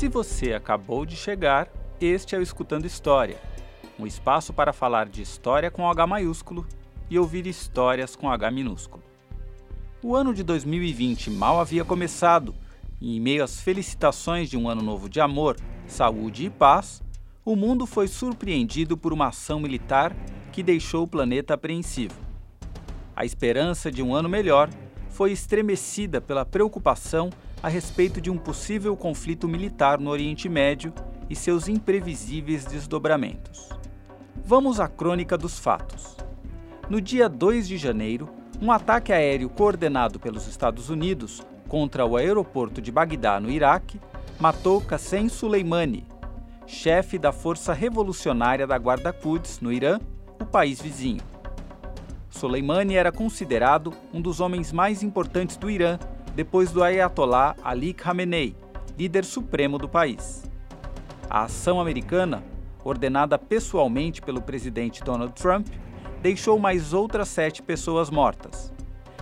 Se você acabou de chegar, este é o Escutando História, um espaço para falar de história com H maiúsculo e ouvir histórias com H minúsculo. O ano de 2020 mal havia começado, e em meio às felicitações de um ano novo de amor, saúde e paz, o mundo foi surpreendido por uma ação militar que deixou o planeta apreensivo. A esperança de um ano melhor foi estremecida pela preocupação a respeito de um possível conflito militar no Oriente Médio e seus imprevisíveis desdobramentos. Vamos à crônica dos fatos. No dia 2 de janeiro, um ataque aéreo coordenado pelos Estados Unidos contra o aeroporto de Bagdá, no Iraque, matou Qassem Soleimani, chefe da Força Revolucionária da Guarda Quds, no Irã, o país vizinho. Soleimani era considerado um dos homens mais importantes do Irã depois do Ayatollah Ali Khamenei, líder supremo do país. A ação americana, ordenada pessoalmente pelo presidente Donald Trump, deixou mais outras sete pessoas mortas.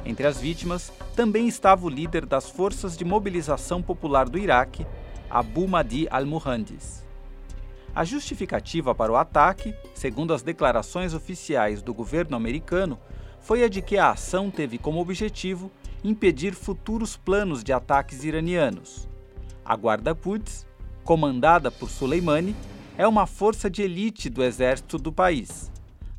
Entre as vítimas também estava o líder das Forças de Mobilização Popular do Iraque, Abu Mahdi al-Muhandis. A justificativa para o ataque, segundo as declarações oficiais do governo americano, foi a de que a ação teve como objetivo impedir futuros planos de ataques iranianos. A Guarda Quds, comandada por Soleimani, é uma força de elite do exército do país.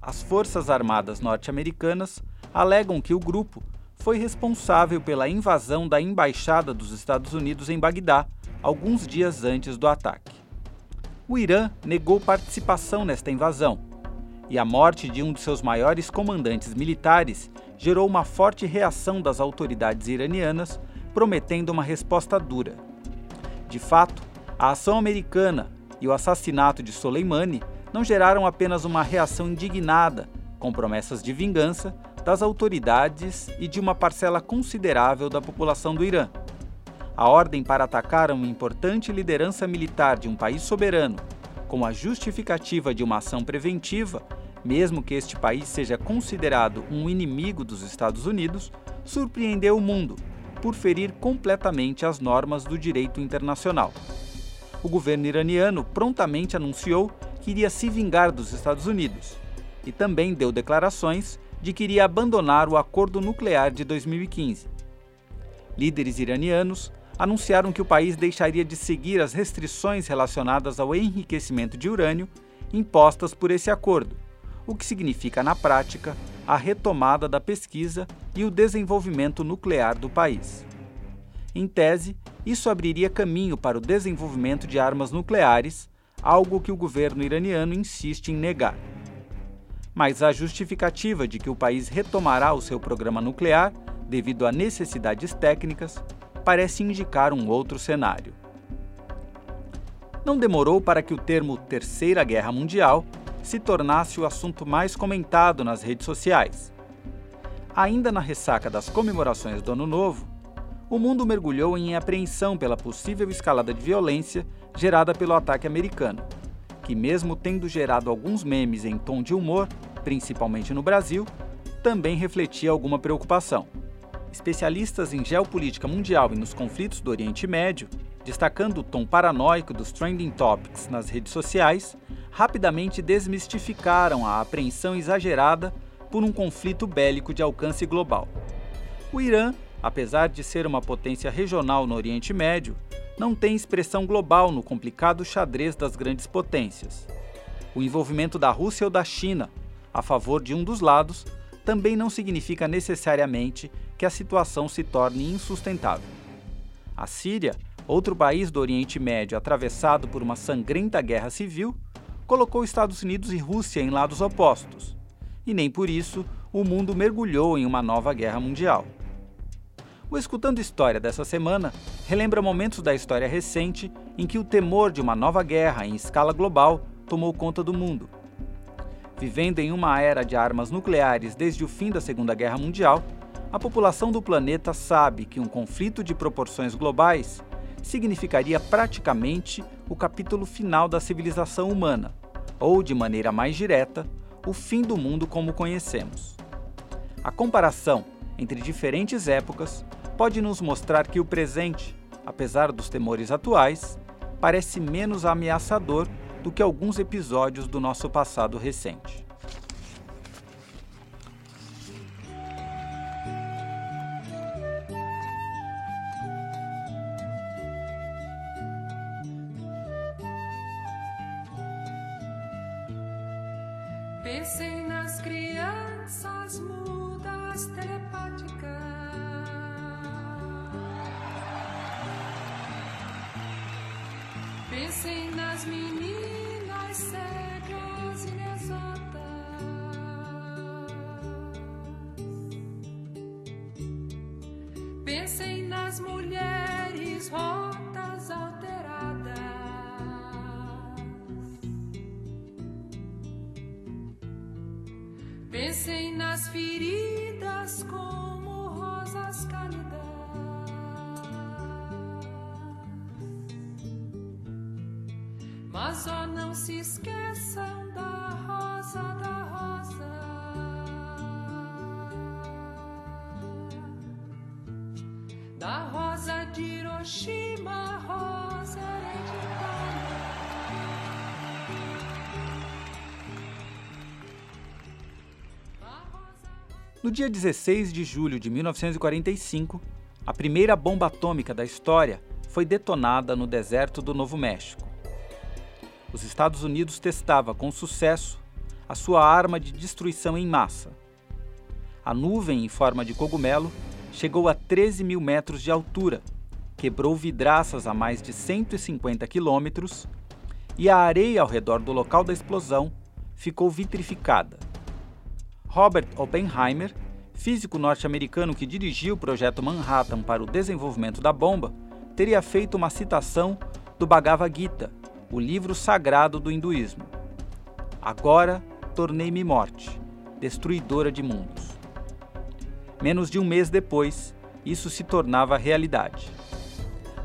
As Forças Armadas norte-americanas alegam que o grupo foi responsável pela invasão da embaixada dos Estados Unidos em Bagdá, alguns dias antes do ataque. O Irã negou participação nesta invasão, e a morte de um de seus maiores comandantes militares gerou uma forte reação das autoridades iranianas, prometendo uma resposta dura. De fato, a ação americana e o assassinato de Soleimani não geraram apenas uma reação indignada, com promessas de vingança das autoridades e de uma parcela considerável da população do Irã. A ordem para atacar uma importante liderança militar de um país soberano, como a justificativa de uma ação preventiva, mesmo que este país seja considerado um inimigo dos Estados Unidos, surpreendeu o mundo por ferir completamente as normas do direito internacional. O governo iraniano prontamente anunciou que iria se vingar dos Estados Unidos e também deu declarações de que iria abandonar o acordo nuclear de 2015. Líderes iranianos anunciaram que o país deixaria de seguir as restrições relacionadas ao enriquecimento de urânio impostas por esse acordo o que significa, na prática, a retomada da pesquisa e o desenvolvimento nuclear do país. Em tese, isso abriria caminho para o desenvolvimento de armas nucleares, algo que o governo iraniano insiste em negar. Mas a justificativa de que o país retomará o seu programa nuclear, devido a necessidades técnicas, parece indicar um outro cenário. Não demorou para que o termo Terceira Guerra Mundial se tornasse o assunto mais comentado nas redes sociais. Ainda na ressaca das comemorações do Ano Novo, o mundo mergulhou em apreensão pela possível escalada de violência gerada pelo ataque americano, que, mesmo tendo gerado alguns memes em tom de humor, principalmente no Brasil, também refletia alguma preocupação. Especialistas em geopolítica mundial e nos conflitos do Oriente Médio, destacando o tom paranoico dos trending topics nas redes sociais, rapidamente desmistificaram a apreensão exagerada por um conflito bélico de alcance global. O Irã, apesar de ser uma potência regional no Oriente Médio, não tem expressão global no complicado xadrez das grandes potências. O envolvimento da Rússia ou da China a favor de um dos lados também não significa necessariamente que a situação se torne insustentável. A Síria, outro país do Oriente Médio atravessado por uma sangrenta guerra civil, colocou Estados Unidos e Rússia em lados opostos, e nem por isso o mundo mergulhou em uma nova guerra mundial. O Escutando História dessa semana relembra momentos da história recente em que o temor de uma nova guerra em escala global tomou conta do mundo. Vivendo em uma era de armas nucleares desde o fim da Segunda Guerra Mundial, a população do planeta sabe que um conflito de proporções globais significaria praticamente o capítulo final da civilização humana, ou, de maneira mais direta, o fim do mundo como conhecemos. A comparação entre diferentes épocas pode nos mostrar que o presente, apesar dos temores atuais, parece menos ameaçador do que alguns episódios do nosso passado recente. Pensem nas crianças mudas telepáticas. Pensem nas mulheres rotas alteradas. Pensem nas feridas como rosas cálidas. Mas ó, não se esqueçam Hiroshima, rosa No dia 16 de julho de 1945, a primeira bomba atômica da história foi detonada no deserto do Novo México. Os Estados Unidos testava com sucesso a sua arma de destruição em massa. A nuvem em forma de cogumelo chegou a 13 mil metros de altura, quebrou vidraças a mais de 150 quilômetros e a areia ao redor do local da explosão ficou vitrificada. Robert Oppenheimer, físico norte-americano que dirigiu o projeto Manhattan para o desenvolvimento da bomba, teria feito uma citação do Bhagavad Gita, o livro sagrado do hinduísmo. Agora tornei-me morte, destruidora de mundos. Menos de um mês depois, isso se tornava realidade.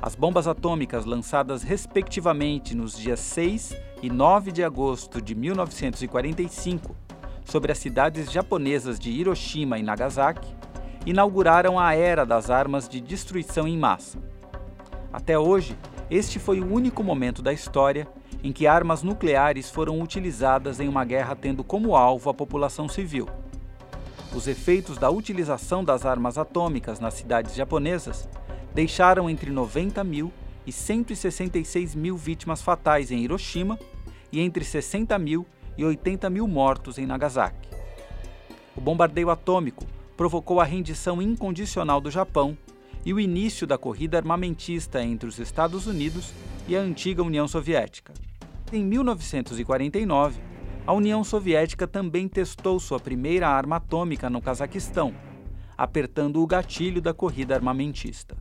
As bombas atômicas lançadas respectivamente nos dias 6 e 9 de agosto de 1945 sobre as cidades japonesas de Hiroshima e Nagasaki inauguraram a era das armas de destruição em massa. Até hoje, este foi o único momento da história em que armas nucleares foram utilizadas em uma guerra tendo como alvo a população civil. Os efeitos da utilização das armas atômicas nas cidades japonesas deixaram entre 90 mil e 166 mil vítimas fatais em Hiroshima e entre 60 mil e 80 mil mortos em Nagasaki. O bombardeio atômico provocou a rendição incondicional do Japão e o início da corrida armamentista entre os Estados Unidos e a antiga União Soviética. Em 1949, a União Soviética também testou sua primeira arma atômica no Cazaquistão, apertando o gatilho da corrida armamentista.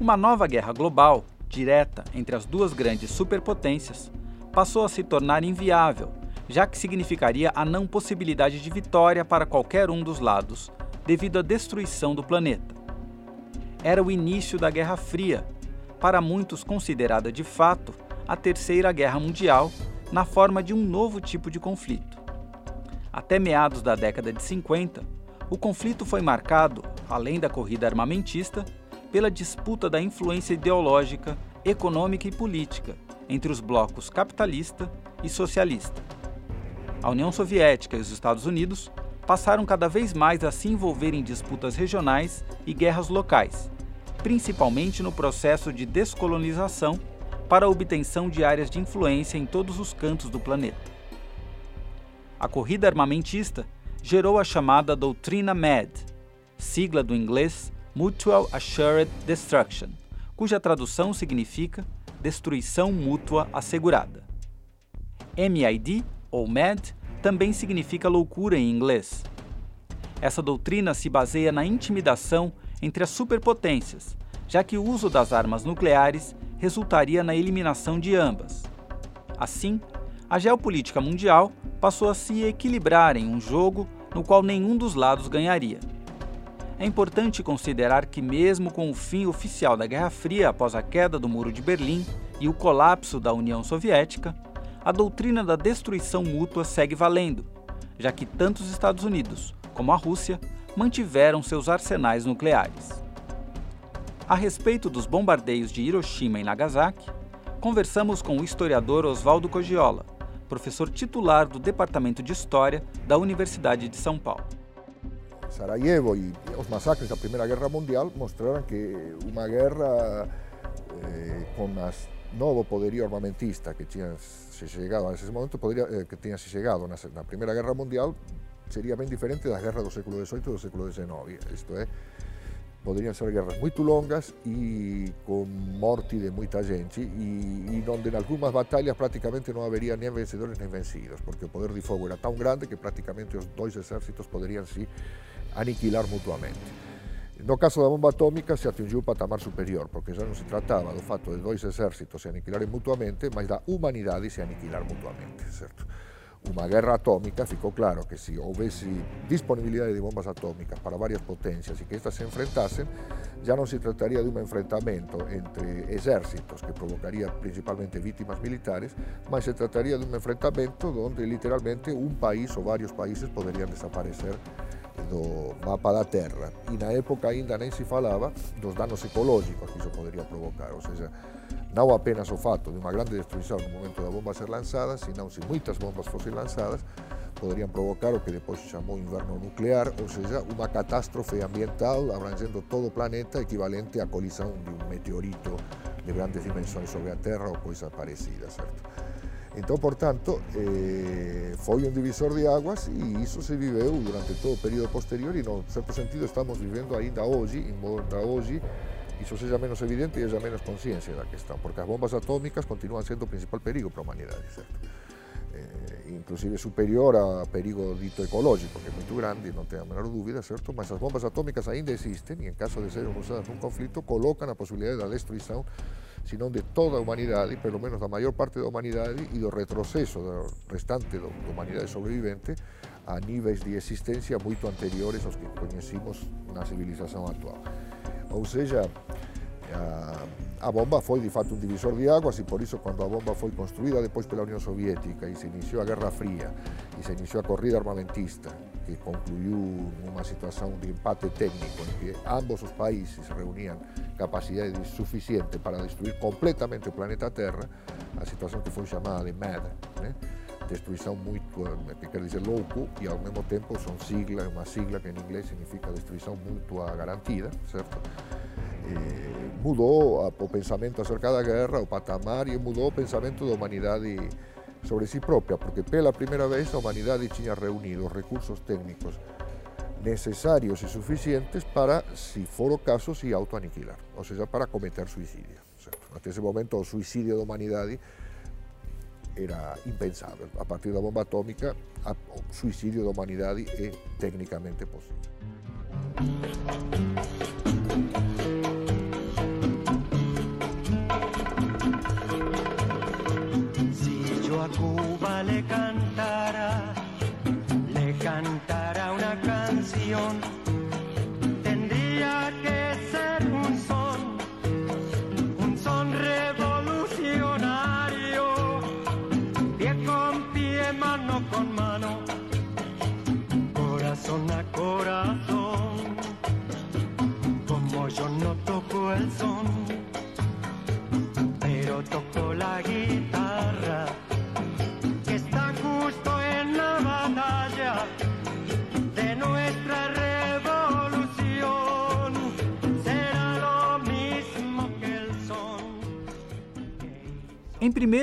Uma nova guerra global, direta entre as duas grandes superpotências, passou a se tornar inviável, já que significaria a não possibilidade de vitória para qualquer um dos lados, devido à destruição do planeta. Era o início da Guerra Fria, para muitos considerada de fato a Terceira Guerra Mundial, na forma de um novo tipo de conflito. Até meados da década de 50, o conflito foi marcado, além da corrida armamentista, pela disputa da influência ideológica, econômica e política entre os blocos capitalista e socialista. A União Soviética e os Estados Unidos passaram cada vez mais a se envolver em disputas regionais e guerras locais, principalmente no processo de descolonização para a obtenção de áreas de influência em todos os cantos do planeta. A corrida armamentista gerou a chamada doutrina MAD, sigla do inglês Mutual Assured Destruction, cuja tradução significa destruição mútua assegurada. MID, ou MAD, também significa loucura em inglês. Essa doutrina se baseia na intimidação entre as superpotências, já que o uso das armas nucleares resultaria na eliminação de ambas. Assim, a geopolítica mundial passou a se equilibrar em um jogo no qual nenhum dos lados ganharia. É importante considerar que, mesmo com o fim oficial da Guerra Fria após a queda do Muro de Berlim e o colapso da União Soviética, a doutrina da destruição mútua segue valendo, já que tanto os Estados Unidos como a Rússia mantiveram seus arsenais nucleares. A respeito dos bombardeios de Hiroshima e Nagasaki, conversamos com o historiador Oswaldo Cogiola, professor titular do Departamento de História da Universidade de São Paulo. Sarajevo e os massacres da Primeira Guerra Mundial mostraram que uma guerra eh, com as novo poderio armamentista que tinha se chegado a ese momento, podría, eh, que tinha se chegado na, na Primeira Guerra Mundial, sería ben diferente das guerras do século XVIII e do século XIX. Isto é, poderiam ser guerras muito longas e com morte de muita gente e, e onde em algumas batalhas praticamente não haveria nem vencedores nem vencidos, porque o poder de fogo era tão grande que praticamente os dois exércitos poderiam se aniquilar mutuamente. No caso da bomba atómica se atingiu o patamar superior, porque já non se trataba do fato de dois exércitos se aniquilarem mutuamente, mas da humanidade se aniquilar mutuamente, certo? Uma guerra atómica ficou claro que se houvesse disponibilidade de bombas atómicas para varias potencias e que estas se enfrentasen, já non se trataría de un enfrentamento entre exércitos que provocaría principalmente vítimas militares, mas se trataría de un enfrentamento donde literalmente un país ou varios países poderían desaparecer do mapa da Terra e na época ainda nem se falava dos danos ecológicos que isso poderia provocar, ou seja, não apenas o fato de uma grande destruição no momento da bomba ser lançada, senão se muitas bombas fossem lançadas, poderiam provocar o que depois se chamou inverno nuclear, ou seja, uma catástrofe ambiental abrangendo todo o planeta equivalente à colisão de um meteorito de grandes dimensões sobre a Terra ou coisa parecida, certo? Então, portanto, eh, foi um divisor de águas e isso se viveu durante todo o período posterior e, no certo sentido, estamos vivendo ainda hoje, ainda hoje, isso seja menos evidente e haja menos consciência da questão, porque as bombas atómicas continuam sendo o principal perigo para a humanidade, certo? Eh, inclusive superior ao perigo dito ecológico, que é muito grande, não tenho a menor dúvida, certo? Mas as bombas atómicas ainda existem e, em caso de serem usadas num conflito, colocam a possibilidade da destruição sino de toda humanidade, pelo menos da maior parte da humanidade e do retroceso do restante da humanidade sobrevivente a níveis de existência muito anteriores aos que conhecemos na civilização atual. Ou seja, a, a bomba foi de fato um divisor de águas e por isso quando a bomba foi construída depois pela União Soviética e se iniciou a Guerra Fria e se iniciou a corrida armamentista que concluiu numa situação de empate técnico em que ambos os países reuniam capacidade suficiente para destruir completamente o planeta Terra, a situação que foi chamada de MAD, né? destruição mútua, que quer dizer louco, e ao mesmo tempo são sigla, uma sigla que em inglês significa destruição mútua garantida, certo? Eh, mudou o pensamento acerca da guerra, o patamar, e mudou o pensamento da humanidade sobre si própria, porque pela primeira vez a humanidade tinha reunido os recursos técnicos necesarios e suficientes para, se for o caso, se autoaniquilar, ou seja, para cometer suicidio. Até ese momento o suicidio da humanidade era impensável. A partir da bomba atómica, o suicidio da humanidade é técnicamente posible.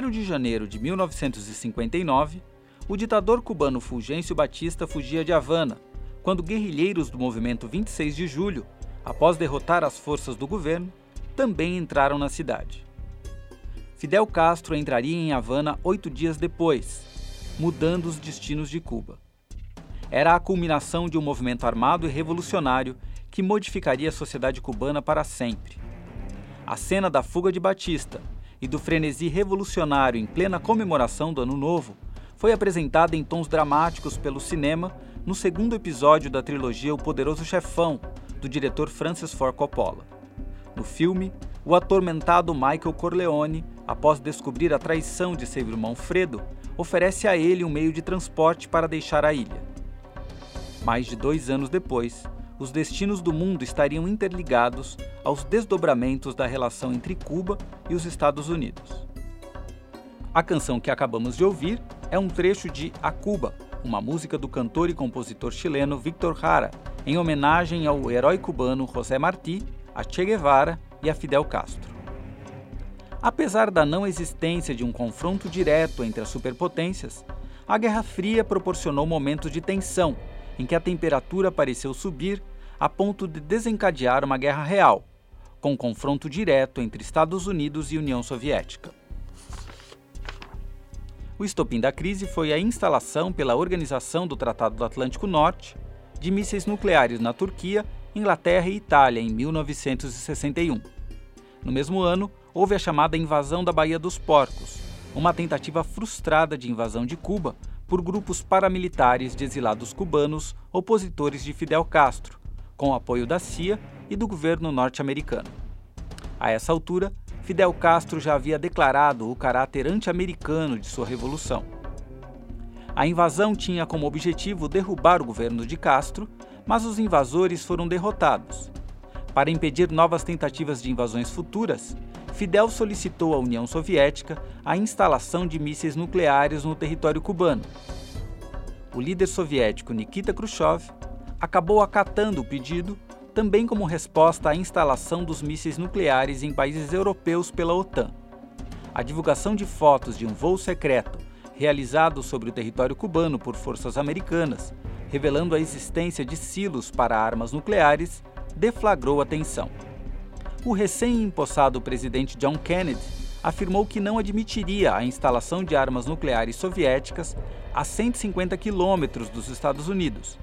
1 de janeiro de 1959, o ditador cubano Fulgêncio Batista fugia de Havana, quando guerrilheiros do movimento 26 de julho, após derrotar as forças do governo, também entraram na cidade. Fidel Castro entraria em Havana oito dias depois, mudando os destinos de Cuba. Era a culminação de um movimento armado e revolucionário que modificaria a sociedade cubana para sempre. A cena da fuga de Batista e do frenesi revolucionário em plena comemoração do Ano Novo foi apresentada em tons dramáticos pelo cinema no segundo episódio da trilogia O Poderoso Chefão, do diretor Francis Ford Coppola. No filme, o atormentado Michael Corleone, após descobrir a traição de seu irmão Fredo, oferece a ele um meio de transporte para deixar a ilha. Mais de dois anos depois, os destinos do mundo estariam interligados aos desdobramentos da relação entre Cuba e os Estados Unidos. A canção que acabamos de ouvir é um trecho de A Cuba, uma música do cantor e compositor chileno Victor Jara, em homenagem ao herói cubano José Martí, a Che Guevara e a Fidel Castro. Apesar da não existência de um confronto direto entre as superpotências, a Guerra Fria proporcionou momentos de tensão em que a temperatura pareceu subir a ponto de desencadear uma guerra real, com confronto direto entre Estados Unidos e União Soviética. O estopim da crise foi a instalação pela Organização do Tratado do Atlântico Norte de mísseis nucleares na Turquia, Inglaterra e Itália em 1961. No mesmo ano, houve a chamada invasão da Baía dos Porcos, uma tentativa frustrada de invasão de Cuba por grupos paramilitares de exilados cubanos opositores de Fidel Castro, com apoio da CIA e do governo norte-americano. A essa altura, Fidel Castro já havia declarado o caráter anti-americano de sua revolução. A invasão tinha como objetivo derrubar o governo de Castro, mas os invasores foram derrotados. Para impedir novas tentativas de invasões futuras, Fidel solicitou à União Soviética a instalação de mísseis nucleares no território cubano. O líder soviético Nikita Khrushchev acabou acatando o pedido, também como resposta à instalação dos mísseis nucleares em países europeus pela OTAN. A divulgação de fotos de um voo secreto realizado sobre o território cubano por forças americanas, revelando a existência de silos para armas nucleares, deflagrou a tensão o recém-impossado presidente John Kennedy afirmou que não admitiria a instalação de armas nucleares soviéticas a 150 quilômetros dos Estados Unidos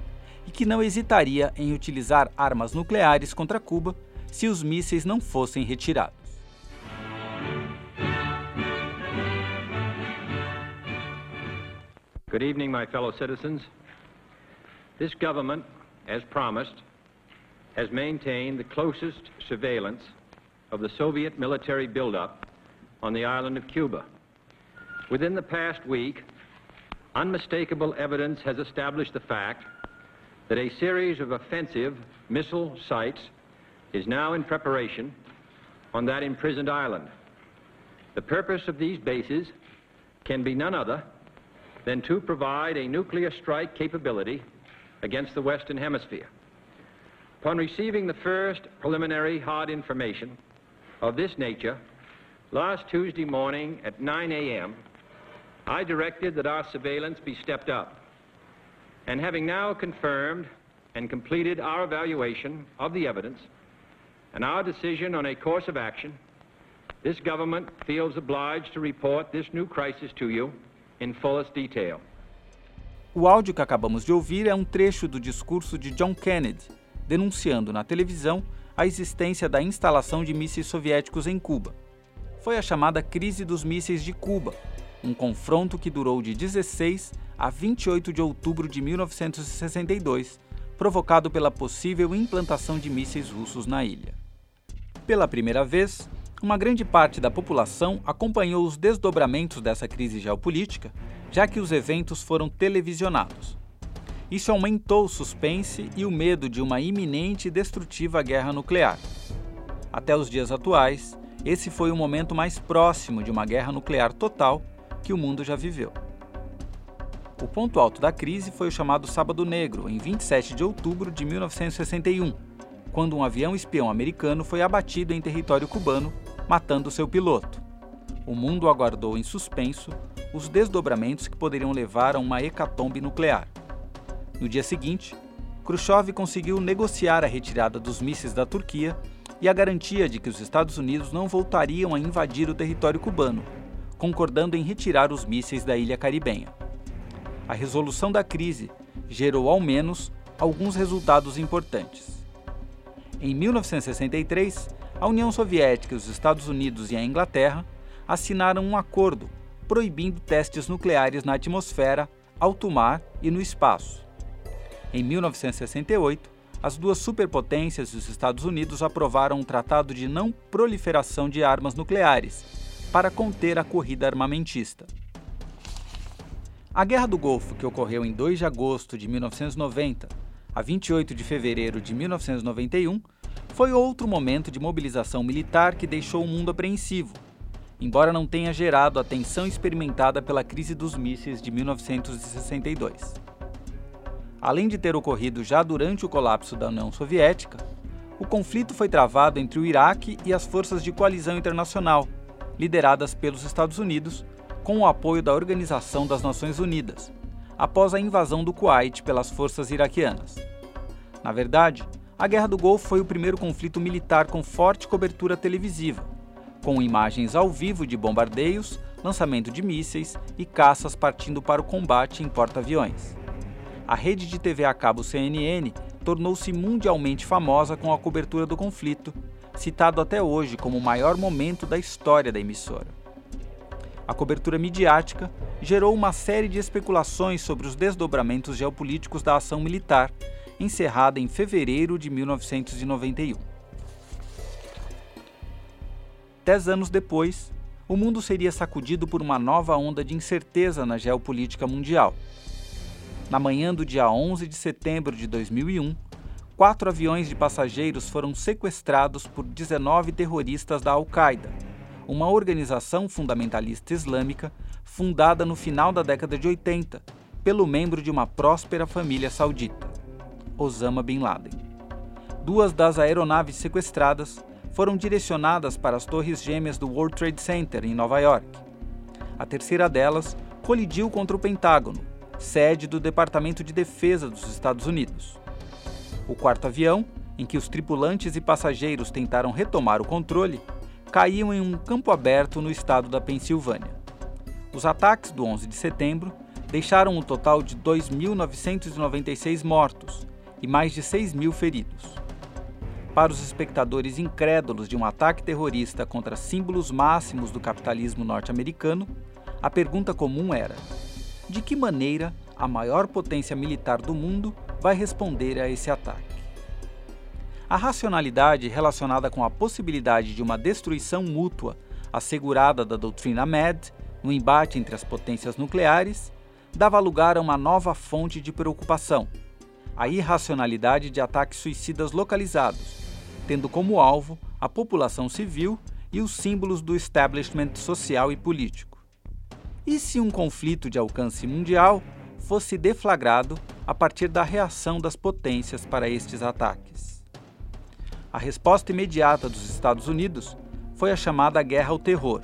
e que não hesitaria em utilizar armas nucleares contra Cuba se os mísseis não fossem retirados. Good evening, my fellow citizens. This government, as promised, has maintained the closest surveillance of the Soviet military buildup on the island of Cuba. Within the past week, unmistakable evidence has established the fact that a series of offensive missile sites is now in preparation on that imprisoned island. The purpose of these bases can be none other than to provide a nuclear strike capability against the Western Hemisphere. Upon receiving the first preliminary hard information of this nature, last Tuesday morning at 9 a.m., I directed that our surveillance be stepped up. And having now confirmed and completed our evaluation of the evidence and our decision on a course of action, this government feels obliged to report this new crisis to you in fullest detail. O áudio que acabamos de ouvir é um trecho do discurso de John Kennedy, denunciando na televisão a existência da instalação de mísseis soviéticos em Cuba. Foi a chamada Crise dos Mísseis de Cuba, um confronto que durou de 16 a 28 de outubro de 1962, provocado pela possível implantação de mísseis russos na ilha. Pela primeira vez, uma grande parte da população acompanhou os desdobramentos dessa crise geopolítica, já que os eventos foram televisionados. Isso aumentou o suspense e o medo de uma iminente e destrutiva guerra nuclear. Até os dias atuais, esse foi o momento mais próximo de uma guerra nuclear total que o mundo já viveu. O ponto alto da crise foi o chamado Sábado Negro, em 27 de outubro de 1961, quando um avião espião americano foi abatido em território cubano, matando seu piloto. O mundo aguardou em suspenso os desdobramentos que poderiam levar a uma hecatombe nuclear. No dia seguinte, Khrushchev conseguiu negociar a retirada dos mísseis da Turquia e a garantia de que os Estados Unidos não voltariam a invadir o território cubano, concordando em retirar os mísseis da ilha caribenha. A resolução da crise gerou ao menos alguns resultados importantes. Em 1963, a União Soviética, os Estados Unidos e a Inglaterra assinaram um acordo proibindo testes nucleares na atmosfera, alto mar e no espaço. Em 1968, as duas superpotências e os Estados Unidos aprovaram um tratado de não proliferação de armas nucleares para conter a corrida armamentista. A Guerra do Golfo, que ocorreu em 2 de agosto de 1990 a 28 de fevereiro de 1991, foi outro momento de mobilização militar que deixou o mundo apreensivo, embora não tenha gerado a tensão experimentada pela crise dos mísseis de 1962. Além de ter ocorrido já durante o colapso da União Soviética, o conflito foi travado entre o Iraque e as forças de coalizão internacional, lideradas pelos Estados Unidos, com o apoio da Organização das Nações Unidas, após a invasão do Kuwait pelas forças iraquianas. Na verdade, a Guerra do Golfo foi o primeiro conflito militar com forte cobertura televisiva, com imagens ao vivo de bombardeios, lançamento de mísseis e caças partindo para o combate em porta-aviões. A rede de TV a cabo CNN tornou-se mundialmente famosa com a cobertura do conflito, citado até hoje como o maior momento da história da emissora. A cobertura midiática gerou uma série de especulações sobre os desdobramentos geopolíticos da ação militar, encerrada em fevereiro de 1991. Dez anos depois, o mundo seria sacudido por uma nova onda de incerteza na geopolítica mundial. Na manhã do dia 11 de setembro de 2001, quatro aviões de passageiros foram sequestrados por 19 terroristas da Al-Qaeda, uma organização fundamentalista islâmica fundada no final da década de 80 pelo membro de uma próspera família saudita, Osama Bin Laden. Duas das aeronaves sequestradas foram direcionadas para as torres gêmeas do World Trade Center, em Nova York. A terceira delas colidiu contra o Pentágono, sede do Departamento de Defesa dos Estados Unidos. O quarto avião, em que os tripulantes e passageiros tentaram retomar o controle, caiu em um campo aberto no estado da Pensilvânia. Os ataques do 11 de setembro deixaram um total de 2.996 mortos e mais de 6 mil feridos. Para os espectadores incrédulos de um ataque terrorista contra símbolos máximos do capitalismo norte-americano, a pergunta comum era: de que maneira a maior potência militar do mundo vai responder a esse ataque? A racionalidade relacionada com a possibilidade de uma destruição mútua assegurada da doutrina MED no embate entre as potências nucleares dava lugar a uma nova fonte de preocupação: a irracionalidade de ataques suicidas localizados, tendo como alvo a população civil e os símbolos do establishment social e político. E se um conflito de alcance mundial fosse deflagrado a partir da reação das potências para estes ataques? A resposta imediata dos Estados Unidos foi a chamada Guerra ao Terror,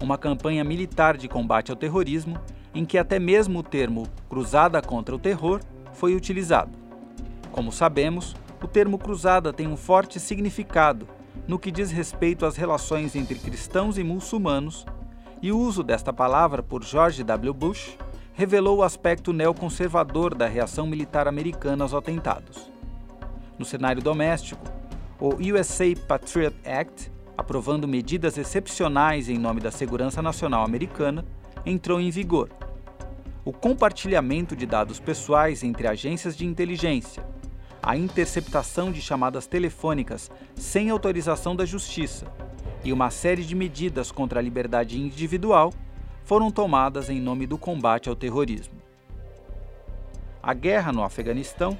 uma campanha militar de combate ao terrorismo em que até mesmo o termo cruzada contra o terror foi utilizado. Como sabemos, o termo cruzada tem um forte significado no que diz respeito às relações entre cristãos e muçulmanos, e o uso desta palavra por George W. Bush revelou o aspecto neoconservador da reação militar americana aos atentados. No cenário doméstico, o USA Patriot Act, aprovando medidas excepcionais em nome da segurança nacional americana, entrou em vigor. O compartilhamento de dados pessoais entre agências de inteligência, a interceptação de chamadas telefônicas sem autorização da Justiça e uma série de medidas contra a liberdade individual foram tomadas em nome do combate ao terrorismo. A guerra no Afeganistão,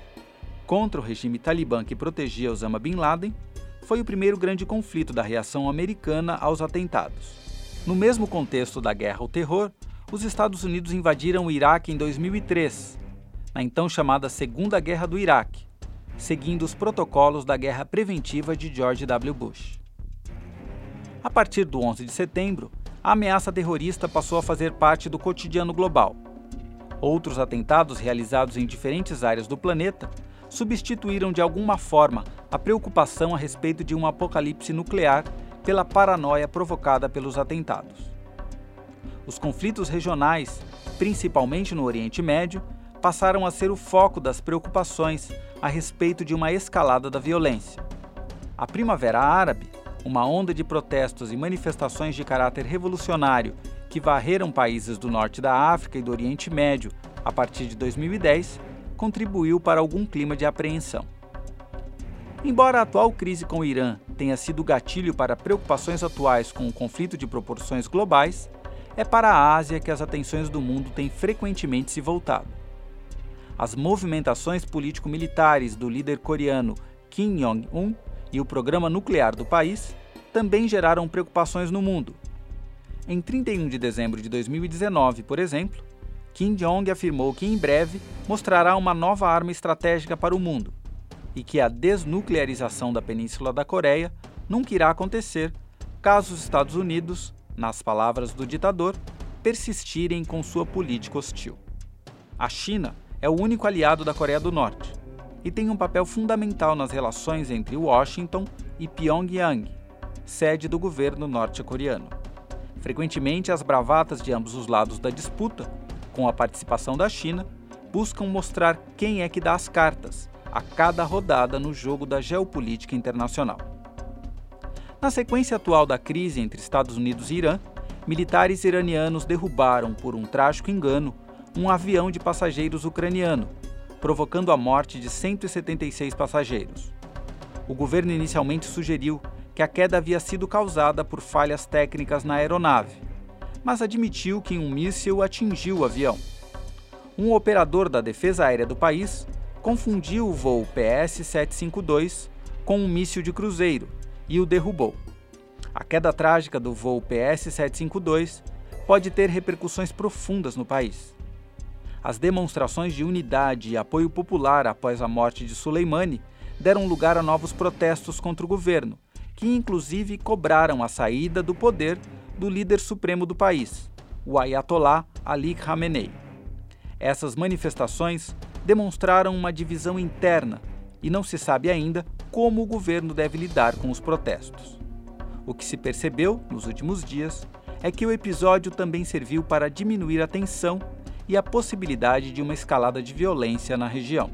contra o regime talibã que protegia Osama Bin Laden, foi o primeiro grande conflito da reação americana aos atentados. No mesmo contexto da guerra ao terror, os Estados Unidos invadiram o Iraque em 2003, na então chamada Segunda Guerra do Iraque, seguindo os protocolos da Guerra Preventiva de George W. Bush. A partir do 11 de setembro, a ameaça terrorista passou a fazer parte do cotidiano global. Outros atentados realizados em diferentes áreas do planeta substituíram de alguma forma a preocupação a respeito de um apocalipse nuclear pela paranoia provocada pelos atentados. Os conflitos regionais, principalmente no Oriente Médio, passaram a ser o foco das preocupações a respeito de uma escalada da violência. A Primavera Árabe, uma onda de protestos e manifestações de caráter revolucionário que varreram países do norte da África e do Oriente Médio a partir de 2010, contribuiu para algum clima de apreensão. Embora a atual crise com o Irã tenha sido gatilho para preocupações atuais com o conflito de proporções globais, é para a Ásia que as atenções do mundo têm frequentemente se voltado. As movimentações político-militares do líder coreano Kim Jong-un e o programa nuclear do país também geraram preocupações no mundo. Em 31 de dezembro de 2019, por exemplo, Kim Jong afirmou que em breve mostrará uma nova arma estratégica para o mundo e que a desnuclearização da Península da Coreia nunca irá acontecer caso os Estados Unidos, nas palavras do ditador, persistirem com sua política hostil. A China é o único aliado da Coreia do Norte e tem um papel fundamental nas relações entre Washington e Pyongyang, sede do governo norte-coreano. Frequentemente, as bravatas de ambos os lados da disputa, com a participação da China, buscam mostrar quem é que dá as cartas a cada rodada no jogo da geopolítica internacional. Na sequência atual da crise entre Estados Unidos e Irã, militares iranianos derrubaram, por um trágico engano, um avião de passageiros ucraniano, provocando a morte de 176 passageiros. O governo inicialmente sugeriu que a queda havia sido causada por falhas técnicas na aeronave, mas admitiu que um míssil atingiu o avião. Um operador da defesa aérea do país confundiu o voo PS-752 com um míssil de cruzeiro e o derrubou. A queda trágica do voo PS-752 pode ter repercussões profundas no país. As demonstrações de unidade e apoio popular após a morte de Soleimani deram lugar a novos protestos contra o governo, que inclusive cobraram a saída do poder do líder supremo do país, o Ayatollah Ali Khamenei. Essas manifestações demonstraram uma divisão interna e não se sabe ainda como o governo deve lidar com os protestos. O que se percebeu nos últimos dias é que o episódio também serviu para diminuir a tensão e a possibilidade de uma escalada de violência na região.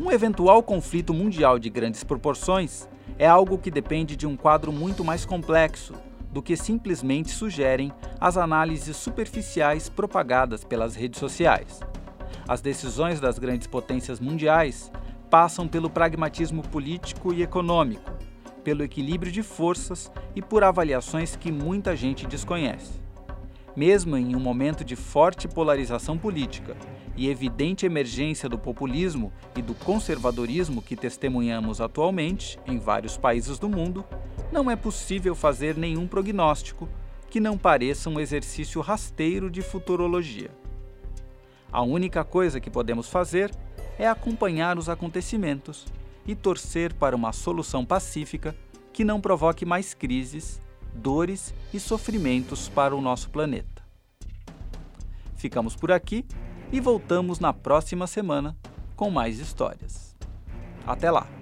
Um eventual conflito mundial de grandes proporções é algo que depende de um quadro muito mais complexo do que simplesmente sugerem as análises superficiais propagadas pelas redes sociais. As decisões das grandes potências mundiais passam pelo pragmatismo político e econômico, pelo equilíbrio de forças e por avaliações que muita gente desconhece. Mesmo em um momento de forte polarização política e evidente emergência do populismo e do conservadorismo que testemunhamos atualmente em vários países do mundo, não é possível fazer nenhum prognóstico que não pareça um exercício rasteiro de futurologia. A única coisa que podemos fazer é acompanhar os acontecimentos e torcer para uma solução pacífica que não provoque mais crises, dores e sofrimentos para o nosso planeta. Ficamos por aqui e voltamos na próxima semana com mais histórias. Até lá!